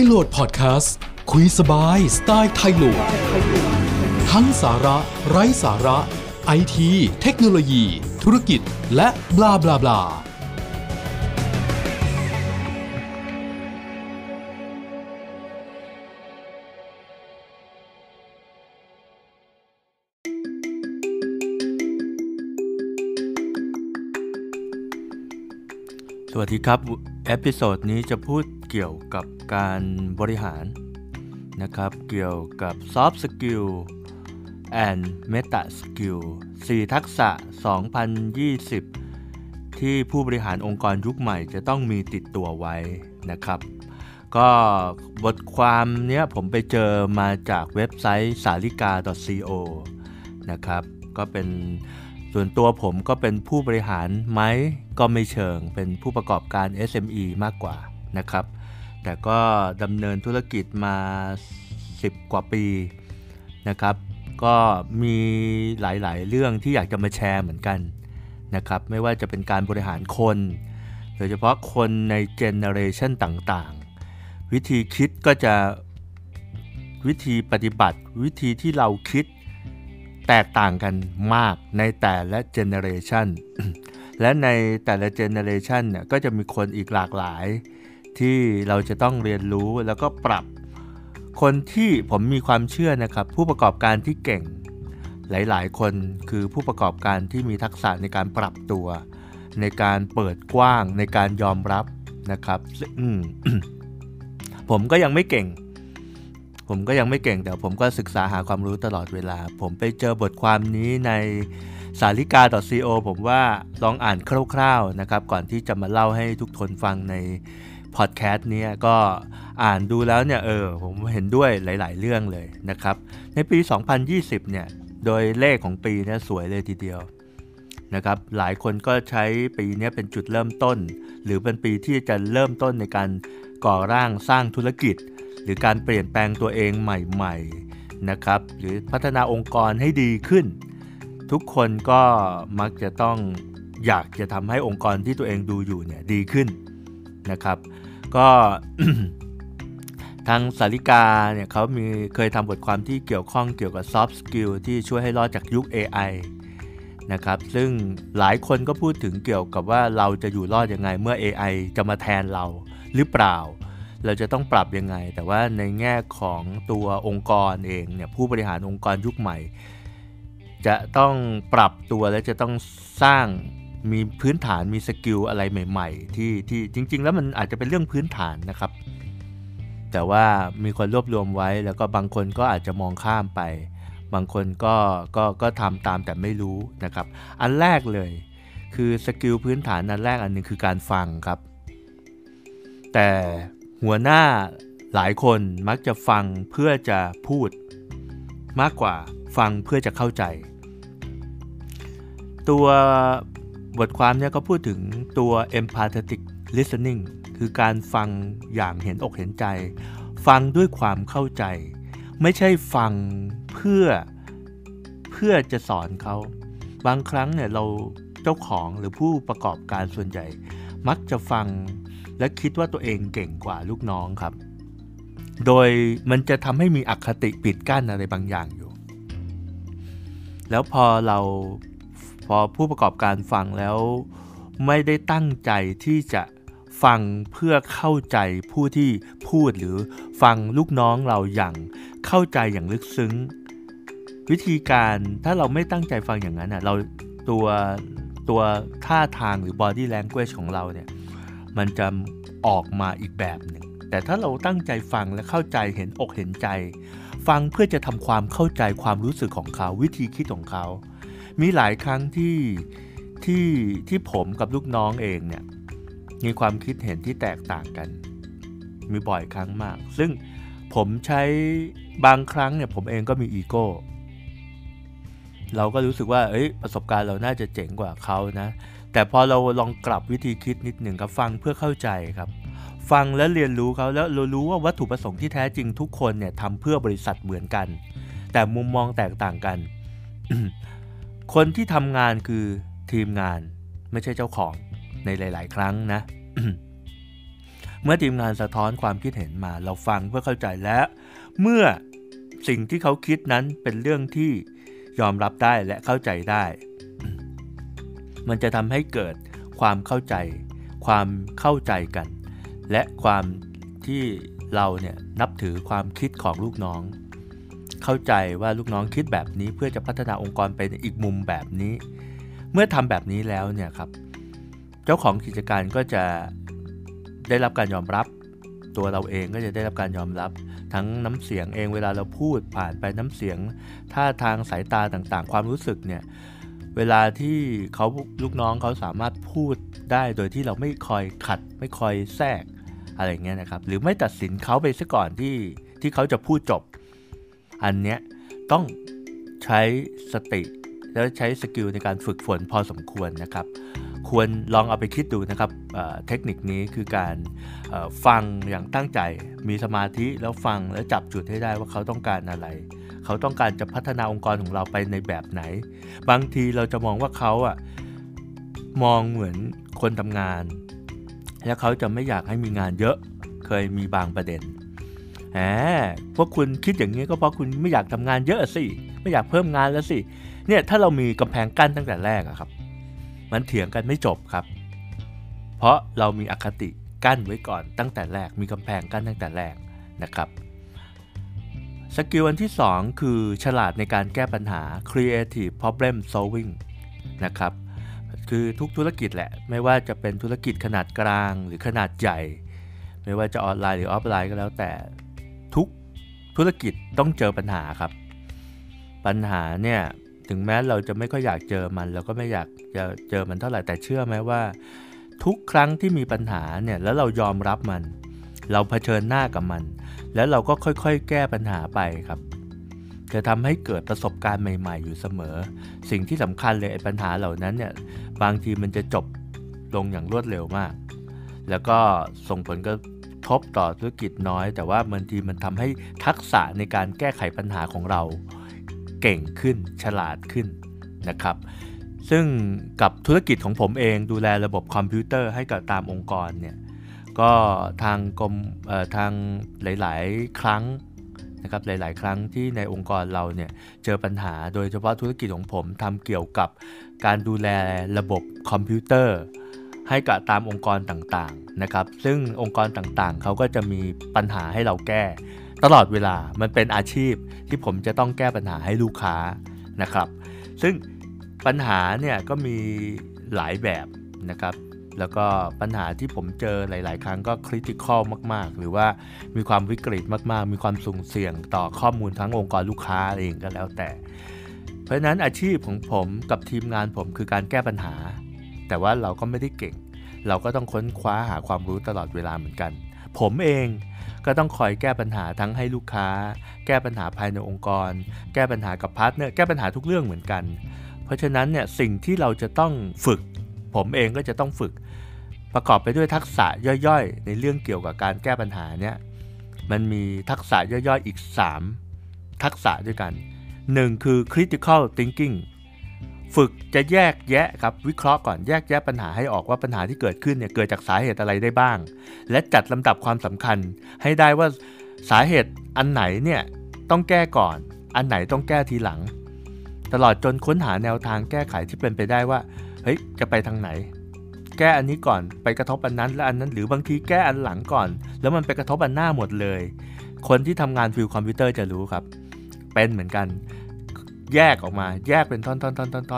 ยโหลดพอดแคสต์คุยสบายสไตล์ไทยโหลด ทั้งสาระ ไร้สาระ ไอที เทคโนโลยี ธุรกิจ และบลาบลาบลาสวัสดีครับ episode นี้จะพูดเกี่ยวกับการบริหารนะครับ เกี่ยวกับ Soft Skill and Meta Skill 4 ทักษะ 2020 ที่ผู้บริหารองค์กรยุคใหม่จะต้องมีติดตัวไว้นะครับ ก็บทความเนี้ยผมไปเจอมาจากเว็บไซต์สาริกา .co นะครับ ก็เป็น ส่วนตัวผมก็เป็นผู้บริหารไหมก็ไม่เชิง เป็นผู้ประกอบการ SME มากกว่านะครับ แต่ก็ดำเนินธุรกิจมา 10 กว่าปีนะครับ ก็มีหลายๆ เรื่องที่อยากจะมาแชร์เหมือนกันนะครับ ไม่ว่าจะเป็นการบริหารคน โดยเฉพาะคนใน generation ต่างๆ วิธีคิดก็จะวิธีปฏิบัติ วิธีที่เราคิด แตกต่างกันมากในแต่ละ generation และในแต่ละ generation เนี่ยก็จะมีคนอีกหลากหลาย ที่เราจะต้องเรียนรู้แล้วก็ปรับ คนที่ผมมีความเชื่อนะครับ ผู้ประกอบการที่เก่ง หลายๆ คนคือผู้ประกอบการที่มีทักษะในการปรับตัว ในการเปิดกว้างในการยอมรับนะครับผมก็ยังไม่เก่ง ผมก็ยังไม่เก่งแต่ผมก็ศึกษาหาความรู้ตลอดเวลา ผมไปเจอบทความนี้ในสาริกา .co ผมว่าลองอ่านคร่าวๆนะครับ ก่อนที่จะมาเล่าให้ทุกคนฟังในพอดแคสต์นี้ก็อ่านดูแล้วเนี่ยเออผมเห็นด้วยหลาย ๆ เรื่องเลยนะครับ ในปี 2020 เนี่ย โดยเลขของปีเนี้สวยเลยทีเดียวนะครับ หลายคนก็ใช้ปีนี้เป็นจุดเริ่มต้น หรือเป็นปีที่จะเริ่มต้นในการก่อร่างสร้างธุรกิจ หรือการเปลี่ยนแปลงตัวเองใหม่ๆนะครับหรือพัฒนาองค์กรให้ดีขึ้น ทุกคนก็มักจะต้องอยากจะทำให้องค์กรที่ตัวเองดูอยู่เนี่ยดีขึ้นนะครับก็ทางสาริกาเนี่ยเขามีเคยทำบทความที่เกี่ยวข้องเกี่ยวกับ soft skill ที่ช่วยให้รอดจากยุค AI นะครับซึ่งหลายคนก็พูดถึงเกี่ยวกับว่าเราจะอยู่รอดยังไงเมื่อ AI จะมาแทนเราหรือเปล่า เราจะต้องปรับยังไง แต่ว่าในแง่ของตัวองค์กรเองเนี่ยผู้บริหารองค์กรยุคใหม่ จะต้องปรับตัวและจะต้องสร้างมีพื้นฐานมีสกิลอะไรใหม่ ๆ ที่ที่จริง ๆ แล้วมันอาจจะเป็นเรื่องพื้นฐานนะครับ แต่ว่ามีคนรวบรวมไว้แล้วก็บางคนก็อาจจะมองข้ามไป บางคนก็ก็ก็ทำตามแต่ไม่รู้นะครับ อันแรกเลยคือสกิลพื้นฐานอันแรกอันหนึงคือการฟังครับ แต่ หัวหน้าหลายคนมักจะฟังเพื่อจะพูด มากกว่าฟังเพื่อจะเข้าใจ ตัวบทความเนี่ยก็พูดถึงตัว empathetic listening คือการฟังอย่างเห็นอกเห็นใจ ฟังด้วยความเข้าใจ ไม่ใช่ฟังเพื่อเพื่อจะสอนเขา บางครั้งเนี่ยเราเจ้าของหรือผู้ประกอบการส่วนใหญ่ มักจะฟัง และคิดว่าตัวเองเก่งกว่าลูกน้องครับ โดยมันจะทำให้มีอคติปิดกั้นอะไรบางอย่างอยู่ แล้วพอเราพอผู้ประกอบการฟังแล้วไม่ได้ตั้งใจที่จะฟังเพื่อเข้าใจผู้ที่พูดหรือฟังลูกน้องเราอย่างเข้าใจอย่างลึกซึ้ง วิธีการถ้าเราไม่ตั้งใจฟังอย่างนั้นอะเราตัวตัวท่าทางหรือ body language ของเราเนี่ย มันจะออกมาอีกแบบหนึ่ง แต่ถ้าเราตั้งใจฟังและเข้าใจเห็นอกเห็นใจ ฟังเพื่อจะทำความเข้าใจความรู้สึกของเขาวิธีคิดของเขา มีหลายครั้งที่ที่ที่ผมกับลูกน้องเองเนี่ยมีความคิดเห็นที่แตกต่างกัน มีบ่อยครั้งมาก ซึ่งผมใช้บางครั้งเนี่ยผมเองก็มีอีโก้ เราก็รู้สึกว่าเอ้ยประสบการณ์เราน่าจะเจ๋งกว่าเขานะ แต่พอเราลองกลับวิธีคิดนิดหนึ่งครับฟังเพื่อเข้าใจครับ ฟังและเรียนรู้เขาแล้วเรารู้ว่าวัตถุประสงค์ที่แท้จริงทุกคนเนี่ยทำเพื่อบริษัทเหมือนกัน แต่มุมมองแตกต่างกัน คนที่ทำงานคือทีมงานไม่ใช่เจ้าของในหลาย ๆ ครั้งนะเมื่อทีมงานสะท้อนความคิดเห็นมาเราฟังเพื่อเข้าใจและ เมื่อสิ่งที่เขาคิดนั้นเป็นเรื่องที่ยอมรับได้และเข้าใจได้ มันจะทำให้เกิดความเข้าใจ ความเข้าใจกัน และความที่เราเนี่ยนับถือความคิดของลูกน้อง เข้าใจว่าลูกน้องคิดแบบนี้เพื่อจะพัฒนาองค์กรไปอีกมุมแบบนี้ เมื่อทำแบบนี้แล้วเนี่ยครับ เจ้าของกิจการก็จะได้รับการยอมรับ ตัวเราเองก็จะได้รับการยอมรับทั้งน้ำเสียงเองเวลาเราพูดผ่านไปน้ำเสียงท่าทางสายตาต่างๆ ความรู้สึกเนี่ย เวลาที่เขาลูกน้องเขาสามารถพูดได้โดยที่เราไม่คอยขัด ไม่คอยแทรกอะไรเงี้ยนะครับ หรือไม่ตัดสินเขาไปซะก่อนที่ที่เขาจะพูดจบ อันเนี้ยต้องใช้สติแล้วใช้ skill ในการฝึกฝนพอสมควรนะครับ ควรลองเอาไปคิดดูนะครับเทคนิคนี้คือการฟังอย่างตั้งใจ มีสมาธิแล้วฟังแล้วจับจุดให้ได้ว่าเขาต้องการอะไร เขาต้องการจะพัฒนาองค์กรของเราไปในแบบไหน บางทีเราจะมองว่าเขาอะมองเหมือนคนทำงาน แล้วเขาจะไม่อยากให้มีงานเยอะเคยมีบางประเด็นแหมพวกคุณคิดอย่างนี้ก็เพราะคุณไม่อยากทำงานเยอะสิไม่อยากเพิ่มงานแล้วสิเนี่ยถ้าเรามีกำแพงกั้นตั้งแต่แรกอะครับ มันเถียงกันไม่จบครับ เพราะเรามีอคติกั้นไว้ก่อนตั้งแต่แรกมีกำแพงกั้นตั้งแต่แรกนะครับ skill อันที่ 2 คือฉลาดในการแก้ปัญหา creative problem solving นะครับ คือทุกธุรกิจแหละ ไม่ว่าจะเป็นธุรกิจขนาดกลางหรือขนาดใหญ่ ไม่ว่าจะออนไลน์หรือออฟไลน์ก็แล้วแต่ทุกธุรกิจต้องเจอปัญหาครับ ปัญหาเนี่ยถึงแม้เราจะไม่ค่อยอยากเจอมัน เราก็ไม่อยากจะเจอมันเท่าไหร่แต่เชื่อไหมว่า ทุกครั้งที่มีปัญหาเนี่ยแล้วเรายอมรับมัน เราเผชิญหน้ากับมัน แล้วเราก็ค่อยๆ แก้ปัญหาไปครับ จะทำให้เกิดประสบการณ์ใหม่ ๆ อยู่เสมอ สิ่งที่สำคัญเลยปัญหาเหล่านั้นเนี่ยบางทีมันจะจบลงอย่างรวดเร็วมาก แล้วก็ส่งผลกระทบต่อธุรกิจน้อย แต่ว่าบางทีมันทำให้ทักษะในการแก้ไขปัญหาของเราเก่งขึ้นฉลาดขึ้นนะครับ ซึ่งกับธุรกิจของผมเองดูแลระบบคอมพิวเตอร์ให้กับตามองค์กรเนี่ย ก็ทางกรมทางหลาย ๆ ครั้งนะครับหลาย ๆ ครั้งที่ในองค์กรเราเนี่ยเจอปัญหาโดยเฉพาะธุรกิจของผมทำเกี่ยวกับการดูแลระบบคอมพิวเตอร์ ให้กับตามองค์กรต่าง ๆ นะครับ ซึ่งองค์กรต่าง ๆ เขาก็จะมีปัญหาให้เราแก้ ตลอดเวลามันเป็นอาชีพที่ผมจะต้องแก้ปัญหาให้ลูกค้านะครับ ซึ่งปัญหาเนี่ยก็มีหลายแบบนะครับ แล้วก็ปัญหาที่ผมเจอหลาย ๆ ครั้งก็ critical มาก ๆ หรือว่ามีความวิกฤตมาก ๆ มีความสุ่มเสี่ยงต่อข้อมูลทั้งองค์กรลูกค้าเองก็แล้วแต่ เพราะฉะนั้นอาชีพของผมกับทีมงานผมคือการแก้ปัญหา แต่ว่าเราก็ไม่ได้เก่ง เราก็ต้องค้นคว้าหาความรู้ตลอดเวลาเหมือนกัน ผมเองก็ต้องคอยแก้ปัญหาทั้งให้ลูกค้า แก้ปัญหาภายในองค์กร แก้ปัญหากับ partner แก้ปัญหาทุกเรื่องเหมือนกัน เพราะฉะนั้นเนี่ยสิ่งที่เราจะต้องฝึก ผมเองก็จะต้องฝึก ประกอบไปด้วยทักษะย่อยๆ ในเรื่องเกี่ยวกับการแก้ปัญหาเนี่ยมันมีทักษะย่อยๆอีก 3 ทักษะด้วยกัน 1 คือ critical thinking ฝึกจะแยกแยะครับวิเคราะห์ก่อนแยกแยะปัญหาให้ออกว่าปัญหาที่เกิดขึ้นเนี่ยเกิดจากสาเหตุอะไรได้บ้าง และจัดลำดับความสำคัญ ให้ได้ว่าสาเหตุอันไหนเนี่ยต้องแก้ก่อน อันไหนต้องแก้ทีหลัง ตลอดจนค้นหาแนวทางแก้ไขที่เป็นไปได้ว่าเฮ้ยจะไปทางไหน แก้อันนี้ก่อนไปกระทบอันนั้นและอันนั้นหรือบางทีแก้อันหลังก่อน แล้วมันไปกระทบอันหน้าหมดเลย คนที่ทำงาน field คอมพิวเตอร์จะรู้ครับ เป็นเหมือนกันแยกออกมาแยกเป็นท่อ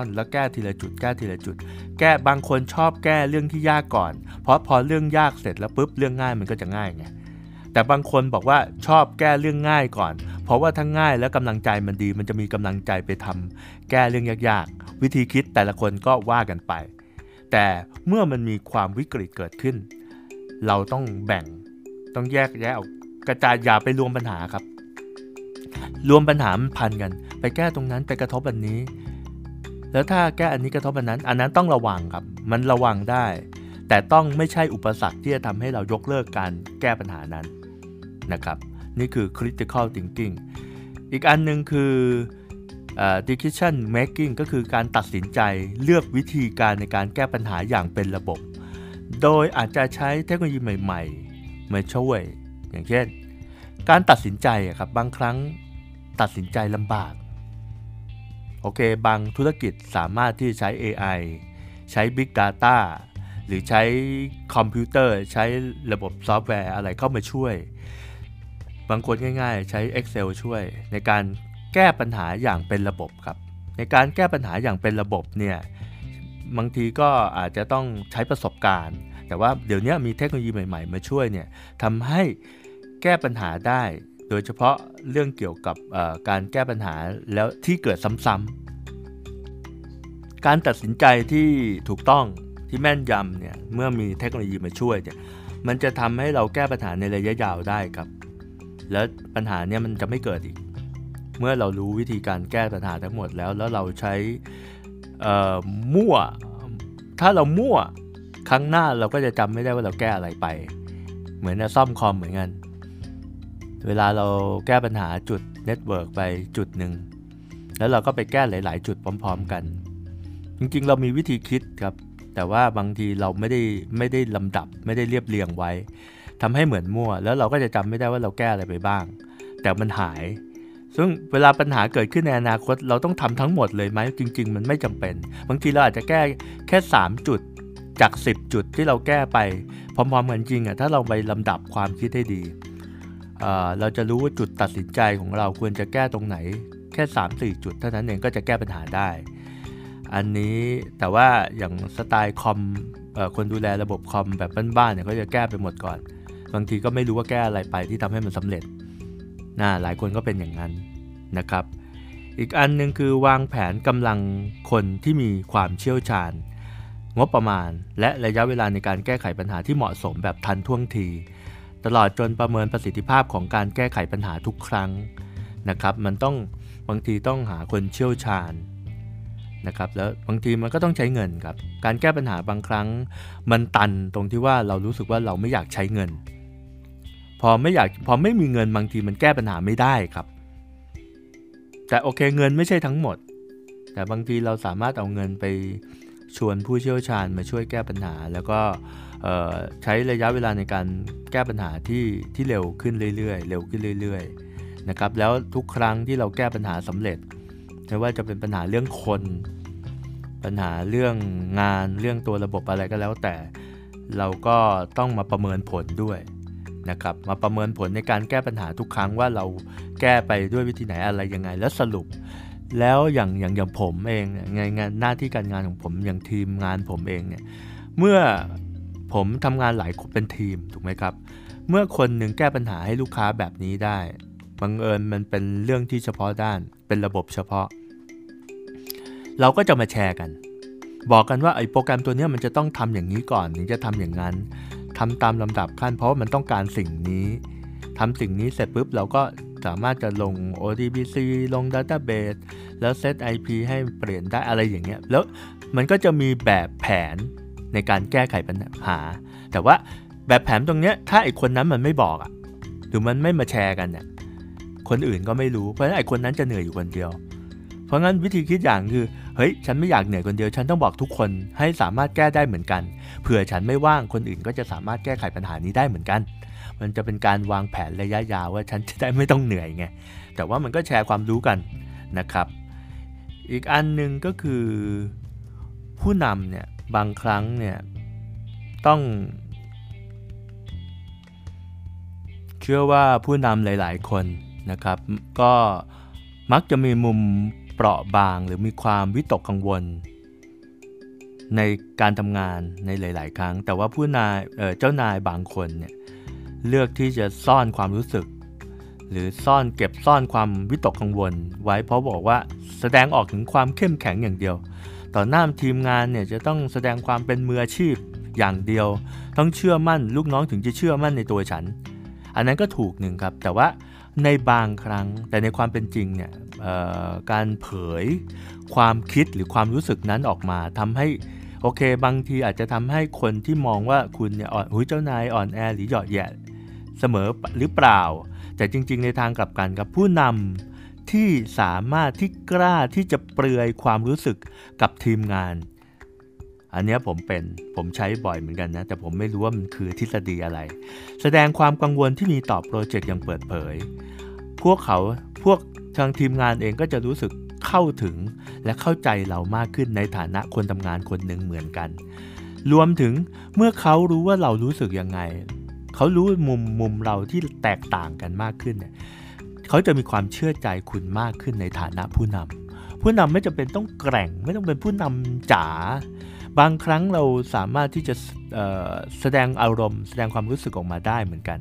นๆๆๆแล้วแก้ทีละจุดแก้ทีละจุด แก้บางคนชอบแก้เรื่องที่ยากก่อน เพราะพอเรื่องยากเสร็จแล้วปุ๊บเรื่องง่ายมันก็จะง่ายไงแต่บางคนบอกว่าชอบแก้เรื่องง่ายก่อน เพราะว่าถ้าง่ายแล้วกำลังใจมันดี มันจะมีกำลังใจไปทำแก้เรื่องยากๆ วิธีคิดแต่ละคนก็ว่ากันไป แต่เมื่อมันมีความวิกฤตเกิดขึ้น เราต้องแบ่งต้องแยกแยะออกกระจายอย่าไปรวมปัญหาครับ รวมปัญหามันพันกัน ไปแก้ตรงนั้นไปกระทบอันนี้ แล้วถ้าแก้อันนี้กระทบอันนั้น อันนั้นต้องระวังครับ มันระวังได้ แต่ต้องไม่ใช่อุปสรรคที่จะทำให้เรายกเลิกการแก้ปัญหานั้นนะครับ นี่คือ critical thinking อีกอันหนึ่งคือ decision making ก็คือการตัดสินใจเลือกวิธีการในการแก้ปัญหาอย่างเป็นระบบ โดยอาจจะใช้เทคโนโลยีใหม่ๆ มาช่วย อย่างเช่น การตัดสินใจครับบางครั้งตัดสินใจลำบาก โอเค บางธุรกิจสามารถที่ใช้ AI ใช้ Big Data หรือใช้คอมพิวเตอร์ ใช้ระบบซอฟต์แวร์อะไรเข้ามาช่วย บางคนง่ายๆ ใช้ Excel ช่วยในการ แก้ปัญหาอย่างเป็นระบบครับ ในการแก้ปัญหาอย่างเป็นระบบเนี่ยบางทีก็อาจจะต้องใช้ประสบการณ์ แต่ว่าเดี๋ยวนี้มีเทคโนโลยีใหม่ๆ มาช่วยเนี่ยทำให้แก้ปัญหาได้ โดยเฉพาะเรื่องเกี่ยวกับการแก้ปัญหาแล้วที่เกิดซ้ำๆการตัดสินใจที่ถูกต้องที่แม่นยำเนี่ยเมื่อมีเทคโนโลยีมาช่วยเนี่ยมันจะทำให้เราแก้ปัญหาในระยะยาวได้ครับ แล้วปัญหาเนี่ยมันจะไม่เกิดอีก เมื่อเรารู้วิธีการแก้ปัญหาทั้งหมดแล้ว แล้วเราใช้มั่ว ถ้าเรามั่วครั้งหน้าเราก็จะจำไม่ได้ว่าเราแก้อะไรไป เหมือนซ่อมคอมเหมือนกัน เวลาเราแก้ปัญหาจุด network ไปจุดหนึ่งแล้วเราก็ไปแก้หลาย ๆ จุดพร้อม ๆ กัน จริง ๆ เรามีวิธีคิดครับ แต่ว่าบางทีเราไม่ได้ไม่ได้ลำดับไม่ได้เรียบเรียงไว้ทำให้เหมือนมั่ว แล้วเราก็จะจำไม่ได้ว่าเราแก้อะไรไปบ้าง แต่มันหาย ซึ่งเวลาปัญหาเกิดขึ้นในอนาคตเราต้องทำทั้งหมดเลยไหมจริง ๆ มันไม่จำเป็น บางทีเราอาจจะแก้แค่ 3 จุดจาก 10 จุดที่เราแก้ไปพร้อมๆกันจริงอะถ้าเราไปลำดับความคิดให้ดีเเราจะรู้ว่าจุดตัดสินใจของเราควรจะแก้ตรงไหนแค่ 3-4 จุดเท่านั้นเองก็จะแก้ปัญหาได้ อันนี้แต่ว่าอย่างสไตล์คอมคนดูแลระบบคอมแบบบ้านๆเนี่ยเขาจะแก้ไปหมดก่อน บางทีก็ไม่รู้ว่าแก้อะไรไปที่ทำให้มันสำเร็จ นะหลายคนก็เป็นอย่างนั้นนะครับ อีกอันนึงคือวางแผนกำลังคนที่มีความเชี่ยวชาญ งบประมาณ และระยะเวลาในการแก้ไขปัญหาที่เหมาะสมแบบทันท่วงที ตลอดจนประเมินประสิทธิภาพของการแก้ไขปัญหาทุกครั้งนะครับ มันต้องบางทีต้องหาคนเชี่ยวชาญนะครับแล้วบางทีมันก็ต้องใช้เงินครับ การแก้ปัญหาบางครั้ง มันตันตรงที่ว่าเรารู้สึกว่าเราไม่อยากใช้เงิน พอไม่อยากพอไม่มีเงินบางทีมันแก้ปัญหาไม่ได้ครับ แต่โอเคเงินไม่ใช่ทั้งหมด แต่บางทีเราสามารถเอาเงินไปชวนผู้เชี่ยวชาญมาช่วยแก้ปัญหา แล้วก็ใช้ระยะเวลาในการแก้ปัญหาที่ที่เร็วขึ้นเรื่อยๆ เร็วขึ้นเรื่อยๆนะครับแล้วทุกครั้งที่เราแก้ปัญหาสำเร็จไม่ว่าจะเป็นปัญหาเรื่องคน ปัญหาเรื่องงานเรื่องตัวระบบอะไรก็แล้วแต่เราก็ต้องมาประเมินผลด้วย นะครับมาประเมินผลในการแก้ปัญหาทุกครั้งว่าเราแก้ไปด้วยวิธีไหนอะไรยังไงแล้วสรุป แล้วอย่างอย่างอย่างผมเองงานงานหน้าที่การงานของผมอย่างทีมงานผมเองเนี่ยเมื่อผมทำงานหลายเป็นทีมถูกไหมครับ เมื่อคนหนึ่งแก้ปัญหาให้ลูกค้าแบบนี้ได้บังเอิญมันเป็นเรื่องที่เฉพาะด้าน เป็นระบบเฉพาะ เราก็จะมาแชร์กัน บอกกันว่าไอ้โปรแกรมตัวนี้มันจะต้องทำอย่างนี้ก่อนถึงจะทำอย่างนั้น ทำตามลำดับขั้นเพราะมันต้องการสิ่งนี้ทำสิ่งนี้เสร็จปุ๊บเราก็สามารถจะลง ODBC ลง Database แล้วเซต IP ให้เปลี่ยนได้อะไรอย่างเงี้ย แล้วมันก็จะมีแบบแผนในการแก้ไขปัญหา แต่ว่าแบบแผนตรงเนี้ยถ้าไอคนนั้นมันไม่บอกอะหรือมันไม่มาแชร์กันเนี่ยคนอื่นก็ไม่รู้ เพราะฉะนั้นไอคนนั้นจะเหนื่อยอยู่คนเดียว เพราะงั้นวิธีคิดอย่างคือ ฮ้ย ฉันไม่อยากเหนื่อยคนเดียว ฉันต้องบอกทุกคนให้สามารถแก้ได้เหมือนกัน เผื่อฉันไม่ว่าง คนอื่นก็จะสามารถแก้ไขปัญหานี้ได้เหมือนกัน มันจะเป็นการวางแผนระยะยาวว่าฉันจะได้ไม่ต้องเหนื่อยไง แต่ว่ามันก็แชร์ความรู้กันนะครับ อีกอันหนึ่งก็คือผู้นำเนี่ยบางครั้งเนี่ยต้องเชื่อว่าผู้นำหลาย ๆ คนนะครับ ก็มักจะมีมุม เปราะบางหรือมีความวิตกกังวล ในการทำงานในหลาย ๆ ครั้ง แต่ว่าผู้นายเเจ้านายบางคนเนี่ยเลือกที่จะซ่อนความรู้สึก หรือซ่อนเก็บซ่อนความวิตกกังวล ไว้เพราะบอกว่าแสดงออกถึงความเข้มแข็งอย่างเดียว ต่อหน้าทีมงานเนี่ยจะต้องแสดงความเป็นมืออาชีพอย่างเดียว ต้องเชื่อมั่นลูกน้องถึงจะเชื่อมั่นในตัวฉัน อันนั้นก็ถูกหนึ่งครับ แต่ว่าในบางครั้งแต่ในความเป็นจริงเนี่ย การเผยความคิดหรือความรู้สึกนั้นออกมาทำให้โอเค บางทีอาจจะทำให้คนที่มองว่าคุณเนี่ยอ่อนหุยเจ้านายอ่อนแอหรือหยอดแย่เสมอหรือเปล่า แต่จริง ๆ ในทางกลับกันกับผู้นำที่สามารถที่กล้าที่จะเปลือยความรู้สึกกับทีมงาน อันนี้ผมเป็นผมใช้บ่อยเหมือนกันนะ แต่ผมไม่รู้ว่ามันคือทฤษฎีอะไร แสดงความกังวลที่มีต่อโปรเจกต์อย่างเปิดเผย พวกเขา พวกทางทีมงานเองก็จะรู้สึกเข้าถึงและเข้าใจเรามากขึ้นในฐานะคนทำงานคนหนึ่งเหมือนกัน รวมถึงเมื่อเขารู้ว่าเรารู้สึกยังไง เขารู้มุมมุมเราที่แตกต่างกันมากขึ้นเนี่ยเขาจะมีความเชื่อใจคุณมากขึ้นในฐานะผู้นำผู้นำไม่จำเป็นต้องแกร่ง ไม่ต้องเป็นผู้นำจ๋าบางครั้งเราสามารถที่จะแสดงอารมณ์ แสดงความรู้สึกออกมาได้เหมือนกัน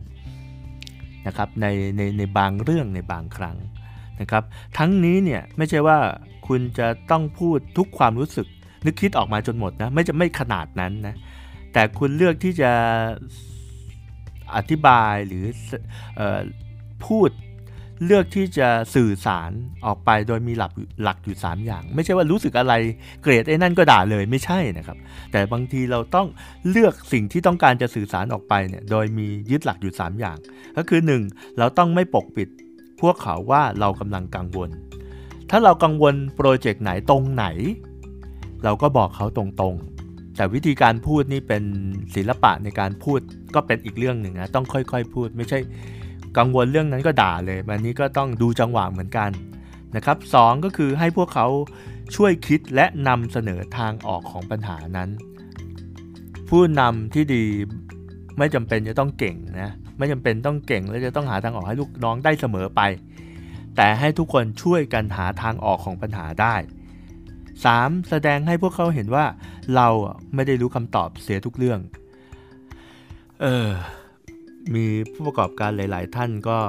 นะครับในในในบางเรื่องในบางครั้งนะครับทั้งนี้เนี่ยไม่ใช่ว่าคุณจะต้องพูดทุกความรู้สึก นึกคิดออกมาจนหมดนะไม่จะไม่ขนาดนั้นนะแต่คุณเลือกที่จะอธิบายหรืออพูด เลือกที่จะสื่อสารออกไปโดยมีหลักหลักอยู่ 3 อย่าง ไม่ใช่ว่ารู้สึกอะไรเกรดไอ้นั่นก็ด่าเลยไม่ใช่นะครับ แต่บางทีเราต้องเลือกสิ่งที่ต้องการจะสื่อสารออกไปเนี่ยโดยมียึดหลักอยู่ 3 อย่าง ก็คือ 1. เราต้องไม่ปกปิดพวกเขาว่าเรากำลังกังวล ถ้าเรากังวลโปรเจกต์ไหนตรงไหน เราก็บอกเขาตรงๆ แต่วิธีการพูดนี่เป็นศิลปะในการพูดก็เป็นอีกเรื่องหนึ่งนะต้องค่อยๆ พูดไม่ใช่ กังวลเรื่องนั้นก็ด่าเลยวันนี้ก็ต้องดูจังหวะเหมือนกันนะครับสก็คือให้พวกเขาช่วยคิดและนำเสนอทางออกของปัญหานั้น ผู้นำที่ดีไม่จำเป็นจะต้องเก่งนะไม่จำเป็นต้องเก่งและจะต้องหาทางออกให้ลูกน้องได้เสมอไป แต่ให้ทุกคนช่วยกันหาทางออกของปัญหาได้ 3. แสดงให้พวกเขาเห็นว่าเราไม่ได้รู้คำตอบเสียทุกเรื่อง เออ มีผู้ประกอบการหลาย ๆ ท่านก็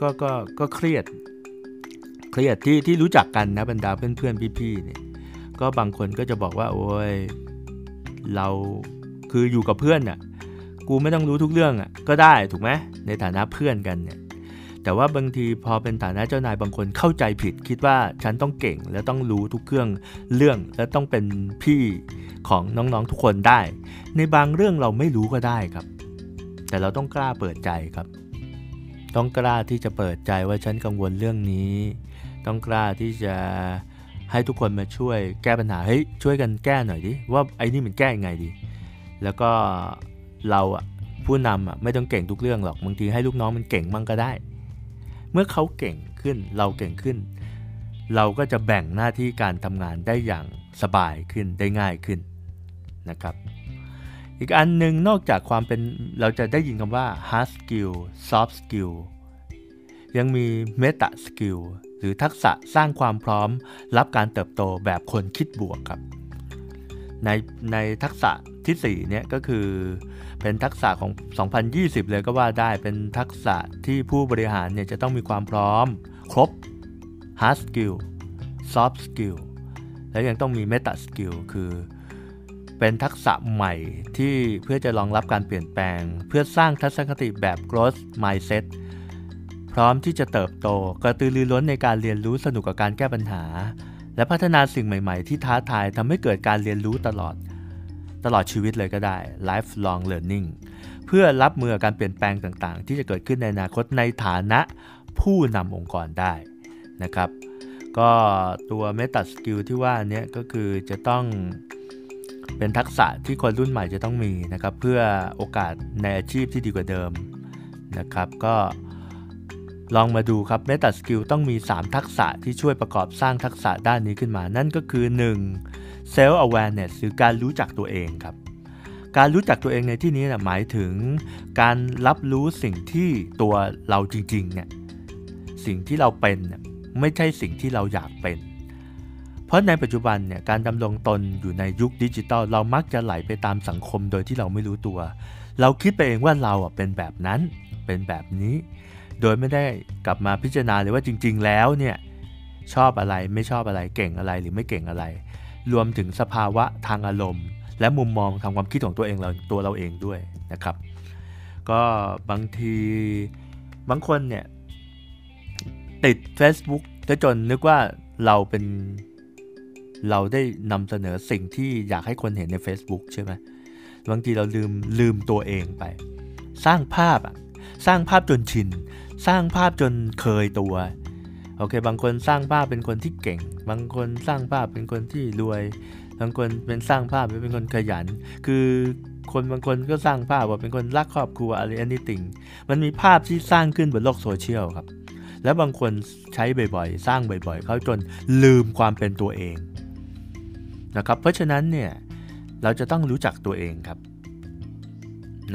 ก็ก็ก็เครียด เครียดที่ที่รู้จักกันนะบรรดาเพื่อนๆพี่ๆเนี่ยก็บางคนก็จะบอกว่า โอ้ยเราคืออยู่กับเพื่อนน่ะกูไม่ต้องรู้ทุกเรื่องอะก็ได้ถูกไหมในฐานะเพื่อนกันเนี่ยแต่ว่าบางทีพอเป็นฐานะเจ้านายบางคนเข้าใจผิด คิดว่าฉันต้องเก่งและต้องรู้ทุกเครื่องเรื่องและต้องเป็นพี่ของน้องๆทุกคนได้ ในบางเรื่องเราไม่รู้ก็ได้ครับ แต่เราต้องกล้าเปิดใจครับ ต้องกล้าที่จะเปิดใจว่าฉันกังวลเรื่องนี้ ต้องกล้าที่จะให้ทุกคนมาช่วยแก้ปัญหาเฮ้ยช่วยกันแก้หน่อยดิว่าไอ้นี่มันแก้ยังไงดี แล้วก็เราอะผู้นำอะไม่ต้องเก่งทุกเรื่องหรอกบางทีให้ลูกน้องมันเก่งมั่งก็ได้ เมื่อเขาเก่งขึ้นเราเก่งขึ้น เราก็จะแบ่งหน้าที่การทำงานได้อย่างสบายขึ้นได้ง่ายขึ้นนะครับ อีกอันหนึ่งนอกจากความเป็นเราจะได้ยินคำว่า hard skill soft skill ยังมี meta skill หรือทักษะสร้างความพร้อมรับการเติบโตแบบคนคิดบวกครับ ในในทักษะที่4เนี่ยก็คือเป็นทักษะของ 2020 เลยก็ว่าได้เป็นทักษะที่ผู้บริหารเนี่ยจะต้องมีความพร้อม ครบ hard skill soft skill และยังต้องมี meta skill คือ เป็นทักษะใหม่ที่เพื่อจะรองรับการเปลี่ยนแปลง เพื่อสร้างทัศนคติแบบ growth mindset พร้อมที่จะเติบโตกระตือรือร้นในการเรียนรู้สนุกกับการแก้ปัญหา และพัฒนาสิ่งใหม่ ๆ ที่ท้าทายทำให้เกิดการเรียนรู้ตลอด ตลอดชีวิตเลยก็ได้ lifelong learning เพื่อรับมือการเปลี่ยนแปลงต่างๆ ที่จะเกิดขึ้นในอนาคตในฐานะผู้นำองค์กรได้นะครับ ก็ตัว meta skill ที่ว่านี้ก็คือจะต้อง เป็นทักษะที่คนรุ่นใหม่จะต้องมีนะครับ เพื่อโอกาสในอาชีพที่ดีกว่าเดิมนะครับ ก็ลองมาดูครับเมตาสกิลต้องมี 3 ทักษะที่ช่วยประกอบสร้างทักษะด้านนี้ขึ้นมา นั่นก็คือ 1. self awareness หรือการรู้จักตัวเองครับ การรู้จักตัวเองในที่นี้นะหมายถึง การรับรู้สิ่งที่ตัวเราจริงๆเนี่ยสิ่งที่เราเป็นไม่ใช่สิ่งที่เราอยากเป็น เพราะในปัจจุบันเนี่ยการดำรงตนอยู่ในยุคดิจิตอลเรามักจะไหลไปตามสังคมโดยที่เราไม่รู้ตัว เราคิดไปเองว่าเราอะเป็นแบบนั้น เป็นแบบนี้ โดยไม่ได้กลับมาพิจารณาเลยว่าจริง ๆ แล้วเนี่ยชอบอะไรไม่ชอบอะไรเก่งอะไรหรือไม่เก่งอะไร รวมถึงสภาวะทางอารมณ์ และมุมมองทางความคิดของตัวเองเราตัวเราเองด้วยนะครับ ก็บางทีบางคนเนี่ยติด Facebook จะจนนึกว่าเราเป็น เราได้นำเสนอสิ่งที่อยากให้คนเห็นใน Facebook ใช่ไหมบางทีเราลืมลืมตัวเองไป สร้างภาพอะสร้างภาพจนชิน สร้างภาพจนเคยตัวโอเค บางคนสร้างภาพเป็นคนที่เก่ง บางคนสร้างภาพเป็นคนที่รวย บางคนเป็นสร้างภาพเป็นคนขยัน คือคนบางคนก็สร้างภาพว่าเป็นคนรักครอบครัวอะไรอันนี้ติงมันมีภาพที่สร้างขึ้นบนโลกโซเชียลครับ แล้วบางคนใช้บ่อยๆ สร้างบ่อยๆ เขาจนลืมความเป็นตัวเอง นะครับเพราะฉะนั้นเนี่ยเราจะต้องรู้จักตัวเองครับ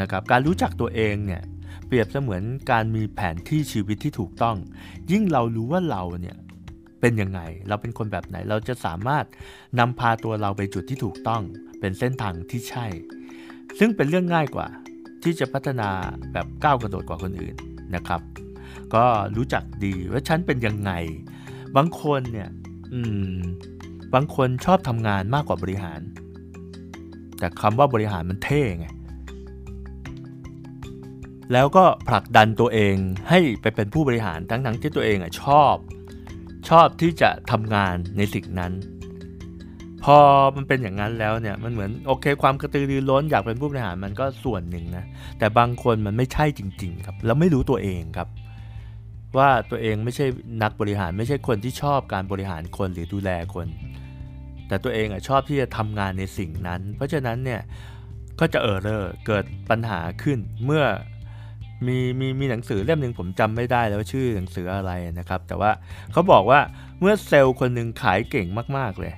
นะครับการรู้จักตัวเองเนี่ยเปรียบเสมือนการมีแผนที่ชีวิตที่ถูกต้อง ยิ่งเรารู้ว่าเราเนี่ยเป็นยังไงเราเป็นคนแบบไหนเราจะสามารถนำพาตัวเราไปจุดที่ถูกต้อง เป็นเส้นทางที่ใช่ ซึ่งเป็นเรื่องง่ายกว่าที่จะพัฒนาแบบก้าวกระโดดกว่าคนอื่นนะครับ ก็รู้จักดีว่าฉันเป็นยังไง บางคนเนี่ย อืม บางคนชอบทำงานมากกว่าบริหาร แต่คำว่าบริหารมันเท่ไง แล้วก็ผลักดันตัวเองให้ไปเป็นผู้บริหารทั้งๆที่ตัวเองอะชอบ ชอบที่จะทำงานในสิ่งนั้น พอมันเป็นอย่างนั้นแล้วเนี่ยมันเหมือนโอเค ความกระตือรือร้นอยากเป็นผู้บริหารมันก็ส่วนหนึ่งนะแต่บางคนมันไม่ใช่จริง ๆ ครับ แล้วไม่รู้ตัวเองครับว่าตัวเองไม่ใช่นักบริหารไม่ใช่คนที่ชอบการบริหารคนหรือดูแลคน แต่ตัวเองอะชอบที่จะทำงานในสิ่งนั้น เพราะฉะนั้นเนี่ยก็จะ error เกิดปัญหาขึ้นเมื่อมีมีมีหนังสือเล่มหนึ่งผมจำไม่ได้แล้วชื่อหนังสืออะไรนะครับ แต่ว่าเขาบอกว่าเมื่อเซลล์คนหนึ่งขายเก่งมาก ๆเลย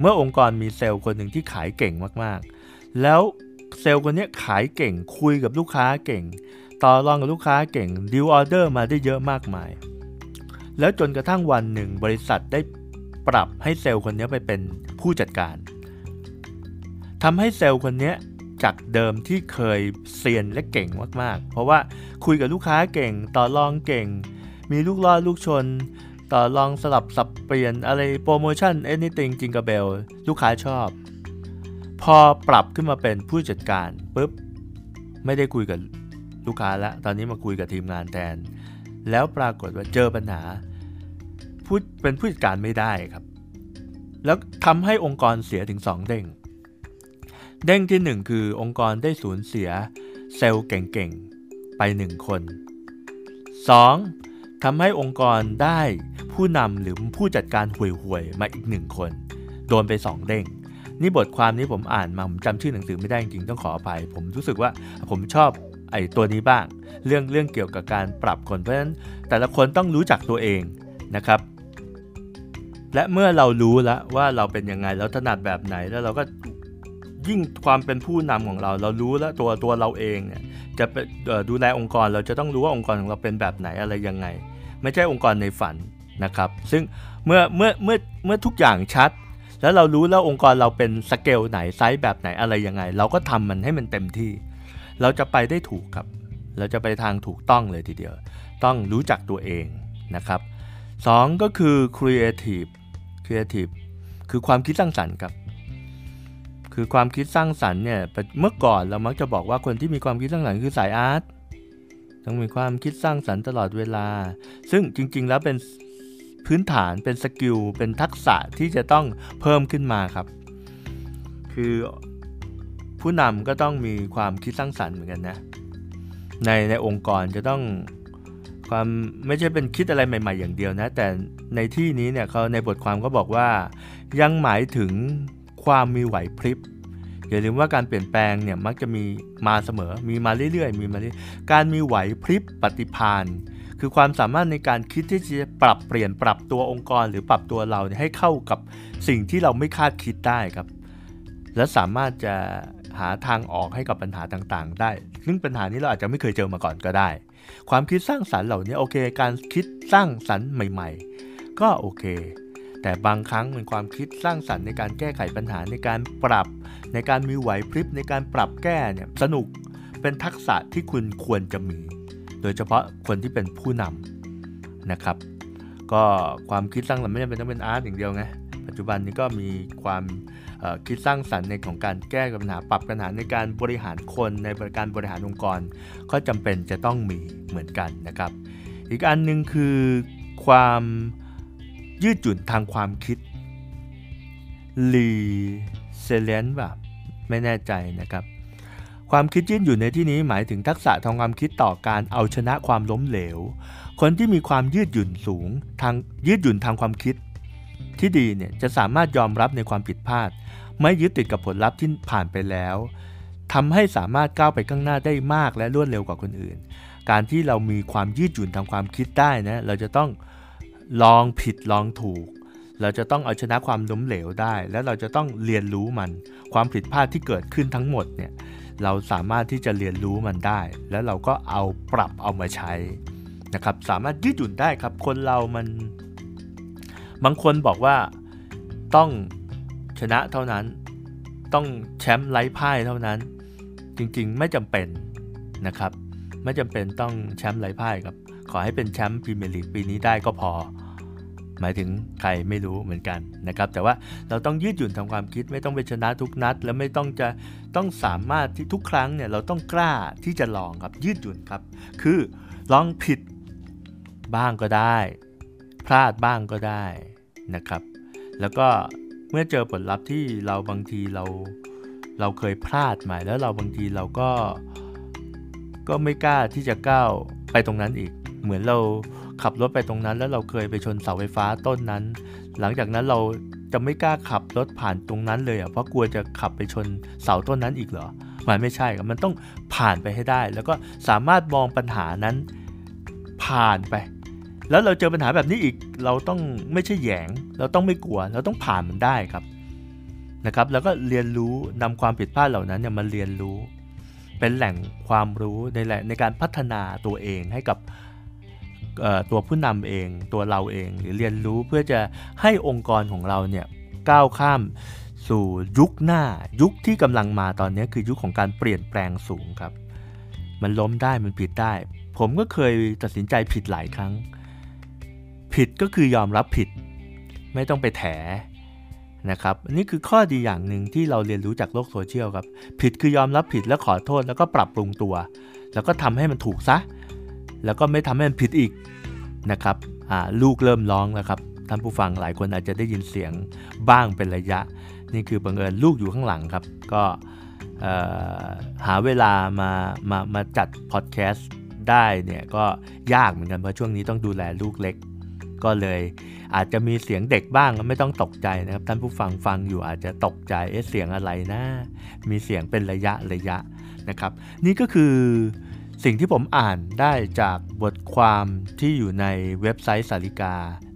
เมื่อองค์กรมีเซลล์คนหนึ่งที่ขายเก่งมากๆ แล้วเซลล์คนนี้ขายเก่งคุยกับลูกค้าเก่ง ต่อรองกับลูกค้าเก่ง deal order มาได้เยอะมากมาย แล้วจนกระทั่งวันหนึ่งบริษัทได้ ปรับให้เซลล์คนนี้ไปเป็นผู้จัดการทำให้เซลล์คนนี้จากเดิมที่เคยเซียนและเก่งมากๆ เพราะว่าคุยกับลูกค้าเก่ง ต่อรองเก่ง มีลูกล่อลูกชน ต่อรองสลับสับเปลี่ยนอะไรโปรโมชั่น anything จิงกับเบล ลูกค้าชอบ พอปรับขึ้นมาเป็นผู้จัดการปุ๊บ ไม่ได้คุยกับลูกค้าแล้ว ตอนนี้มาคุยกับทีมงานแทน แล้วปรากฏว่าเจอปัญหา พูดเป็นผู้จัดการไม่ได้ครับ แล้วทำให้องค์กรเสียถึง 2 เด้ง เด้งที่ 1 คือองค์กรได้สูญเสียเซลล์เก่งๆ ไป 1 คน 2. ทำให้องค์กรได้ผู้นำหรือผู้จัดการห่วยๆ มาอีก 1 คน โดนไป 2 เด้งนี่บทความนี้ผมอ่านมาผมจำชื่อหนังสือไม่ได้จริงๆต้องขออภัย ผมรู้สึกว่าผมชอบไอ้ตัวนี้บ้าง เรื่องเรื่องเกี่ยวกับการปรับคนเพราะฉะนั้นแต่ละคนต้องรู้จักตัวเองนะครับ และเมื่อเรารู้แล้วว่าเราเป็นยังไงแล้วถนัดแบบไหนแล้วเราก็ยิ่งความเป็นผู้นำของเรา เรารู้แล้วตัวตัวเราเองเนี่ยจะเป็นดูแลองค์กรเราจะต้องรู้ว่าองค์กรของเราเป็นแบบไหนอะไรยังไง ไม่ใช่องค์กรในฝันนะครับ ซึ่งเมื่อเมื่อเมื่อเมื่อทุกอย่างชัด แล้วเรารู้แล้วองค์กรเราเป็นสเกลไหนไซส์แบบไหนอะไรยังไง เราก็ทำมันให้มันเต็มที่ เราจะไปได้ถูกครับ เราจะไปทางถูกต้องเลยทีเดียว ต้องรู้จักตัวเองนะครับ 2 ก็คือ creative creative คือความคิดสร้างสรรค์ครับ คือความคิดสร้างสรรค์เนี่ยเมื่อก่อนเรามักจะบอกว่าคนที่มีความคิดสร้างสรรค์คือสาย art ต้องมีความคิดสร้างสรรค์ตลอดเวลา ซึ่งจริง ๆ แล้วเป็นพื้นฐานเป็น skill เป็นทักษะที่จะต้องเพิ่มขึ้นมาครับ คือผู้นำก็ต้องมีความคิดสร้างสรรค์เหมือนกันนะในในองค์กรจะต้อง ความไม่ใช่เป็นคิดอะไรใหม่ ๆ อย่างเดียวนะ แต่ในที่นี้เนี่ยเขาในบทความก็บอกว่า ยังหมายถึงความมีไหวพริบอย่าลืมว่าการเปลี่ยนแปลงเนี่ยมักจะมีมาเสมอ มีมาเรื่อยๆ มีมาเรื่อยการมีไหวพริบปฏิพานคือความสามารถในการคิดที่จะปรับเปลี่ยนปรับตัวองค์กรหรือปรับตัวเราให้เข้ากับสิ่งที่เราไม่คาดคิดได้ครับ และสามารถจะหาทางออกให้กับปัญหาต่างๆ ได้ ซึ่งปัญหานี้เราอาจจะไม่เคยเจอมาก่อนก็ได้ ความคิดสร้างสรรค์เหล่านี้โอเค การคิดสร้างสรรค์ใหม่ ๆ ก็โอเค แต่บางครั้งเป็นความคิดสร้างสรรค์ในการแก้ไขปัญหาในการปรับ ในการมีไหวพริบในการปรับแก้เนี่ยสนุกเป็นทักษะที่คุณควรจะมี โดยเฉพาะคนที่เป็นผู้นำนะครับ ก็ความคิดสร้างสรรค์ไม่จำเป็นต้องเป็น art อย่างเดียวไง ปัจจุบันนี้ก็มีความคิดสร้างสรรค์ในของการแก้ปัญหาปรับปัญหาในการบริหารคนในการบริหารองค์กร ก็จำเป็นจะต้องมีเหมือนกันนะครับ อีกอันหนึ่งคือความยืดหยุ่นทางความคิด resilient แบบไม่แน่ใจนะครับความคิดยืดหยุ่นในที่นี้หมายถึงทักษะทางความคิดต่อการเอาชนะความล้มเหลว คนที่มีความยืดหยุ่นสูงทางยืดหยุ่นทางความคิด ที่ดีเนี่ยจะสามารถยอมรับในความผิดพลาด ไม่ยึดติดกับผลลัพธ์ที่ผ่านไปแล้วทำให้สามารถก้าวไปข้างหน้าได้มากและรวดเร็วกว่าคนอื่น การที่เรามีความยืดหยุ่นทางความคิดได้นะเราจะต้องลองผิดลองถูก เราจะต้องเอาชนะความล้มเหลวได้ และเราจะต้องเรียนรู้มัน ความผิดพลาดที่เกิดขึ้นทั้งหมดเนี่ยเราสามารถที่จะเรียนรู้มันได้ แล้วเราก็เอาปรับเอามาใช้นะครับสามารถยืดหยุ่นได้ครับ คนเรามัน บางคนบอกว่าต้องชนะเท่านั้น ต้องแชมป์ไร้พ่ายเท่านั้น จริงๆ ไม่จำเป็นนะครับ ไม่จำเป็นต้องแชมป์ไร้พ่ายครับ ขอให้เป็นแชมป์พรีเมียร์ลีกปีนี้ได้ก็พอ หมายถึงใครไม่รู้เหมือนกันนะครับ แต่ว่าเราต้องยืดหยุ่นทำความคิดไม่ต้องไปชนะทุกนัด แล้วไม่ต้องจะต้องสามารถที่ทุกครั้งเนี่ยเราต้องกล้าที่จะลองครับยืดหยุ่นครับ คือลองผิดบ้างก็ได้ พลาดบ้างก็ได้ นะครับ แล้วก็เมื่อเจอผลลัพธ์ที่เราบางทีเราเราเคยพลาดมาแล้วเราบางทีเราก็ก็ไม่กล้าที่จะก้าวไปตรงนั้นอีก เหมือนเราขับรถไปตรงนั้น แล้วเราเคยไปชนเสาไฟฟ้าต้นนั้น หลังจากนั้นเราจะไม่กล้าขับรถผ่านตรงนั้นเลยอะเพราะกลัวจะขับไปชนเสาต้นนั้นอีกเหรอมันไม่ใช่ครับมันต้องผ่านไปให้ได้ แล้วก็สามารถมองปัญหานั้นผ่านไป แล้วเราเจอปัญหาแบบนี้อีกเราต้องไม่ใช่แหยง เราต้องไม่กลัว เราต้องผ่านมันได้ครับนะครับ แล้วก็เรียนรู้นำความผิดพลาดเหล่านั้นเนี่ยมาเรียนรู้ เป็นแหล่งความรู้ในแหล่งในการพัฒนาตัวเองให้กับตัวผู้นำเองตัวเราเองหรือเรียนรู้เพื่อจะให้องค์กรของเราเนี่ยก้าวข้ามสู่ยุคหน้ายุคที่กำลังมาตอนนี้คือยุคของการเปลี่ยนแปลงสูงครับ มันล้มได้มันผิดได้ ผมก็เคยตัดสินใจผิดหลายครั้ง ผิดก็คือยอมรับผิด ไม่ต้องไปแถนะครับนี่คือข้อดีอย่างหนึ่งที่เราเรียนรู้จากโลกโซเชียลครับ ผิดคือยอมรับผิดแล้วขอโทษแล้วก็ปรับปรุงตัว แล้วก็ทำให้มันถูกซะ แล้วก็ไม่ทำให้มันผิดอีกนะครับลูกเริ่มร้องแล้วครับท่านผู้ฟังหลายคนอาจจะได้ยินเสียงบ้างเป็นระยะ นี่คือบังเอิญลูกอยู่ข้างหลังครับ ก็หาเวลามามามาจัดพอดแคสต์ได้เนี่ยก็ยากเหมือนกันเพราะช่วงนี้ต้องดูแลลูกเล็ก ก็เลยอาจจะมีเสียงเด็กบ้างไม่ต้องตกใจนะครับท่านผู้ฟังฟังอยู่อาจจะตกใจเอ๊ะเสียงอะไรนะ มีเสียงเป็นระยะระยะนะครับ นี่ก็คือสิ่งที่ผมอ่านได้จากบทความที่อยู่ในเว็บไซต์สาริกา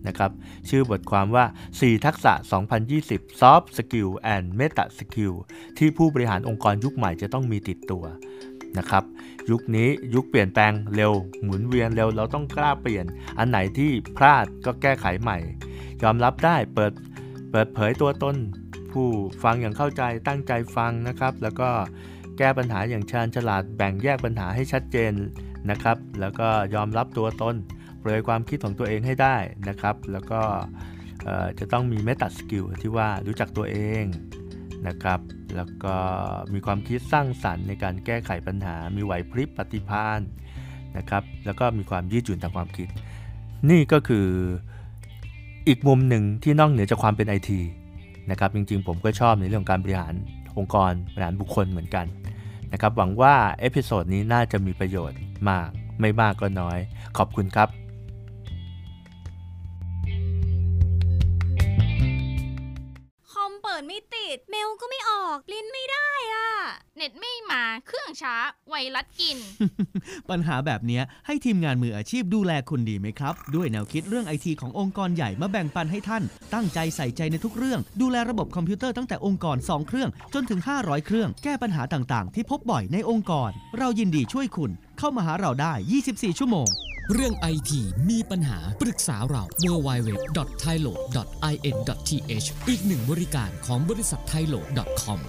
นะครับชื่อบทความว่า 4 ทักษะ 2020 Soft Skill and Meta Skill ที่ผู้บริหารองค์กรยุคใหม่จะต้องมีติดตัวนะครับ ยุคนี้ยุคเปลี่ยนแปลงเร็ว หมุนเวียนเร็วเราต้องกล้าเปลี่ยน อันไหนที่พลาดก็แก้ไขใหม่ ยอมรับได้เปิดเปิดเผยตัวตนผู้ฟังอย่างเข้าใจตั้งใจฟังนะครับ แล้วก็แก้ปัญหาอย่างชาญฉลาดแบ่งแยกปัญหาให้ชัดเจนนะครับ แล้วก็ยอมรับตัวตนเผยความคิดของตัวเองให้ได้นะครับ แล้วก็จะต้องมีเมตาสกิลที่ว่ารู้จักตัวเอง นะครับ แล้วก็มีความคิดสร้างสรรค์ในการแก้ไขปัญหา มีไหวพริบปฏิภาณนะครับ แล้วก็มีความยืดหยุ่นทางความคิด นี่ก็คืออีกมุมหนึ่งที่นอกเหนือจากความเป็นไอทีนะครับ จริงๆ ผมก็ชอบในเรื่องการบริหารองค์กรบริหารบุคคลเหมือนกันนะครับ หวังว่า episode นี้น่าจะมีประโยชน์มาก ไม่มากก็น้อย ขอบคุณครับ ช้า ไวรัสกิน ปัญหาแบบนี้ให้ทีมงานมืออาชีพดูแลคุณดีไหมครับ ด้วยแนวคิดเรื่องไอทีขององค์กรใหญ่มาแบ่งปันให้ท่าน ตั้งใจใส่ใจในทุกเรื่อง ดูแลระบบคอมพิวเตอร์ตั้งแต่องค์กร 2 เครื่อง จนถึง 500 เครื่อง แก้ปัญหาต่างๆ ที่พบบ่อยในองค์กร เรายินดีช่วยคุณ เข้ามาหาเราได้ 24 ชั่วโมงเรื่องไอทีมีปัญหาปรึกษาเรา w w w t h a i l o i n t h อีกหนึ่งบริการของบริษัท t h a i l o c o m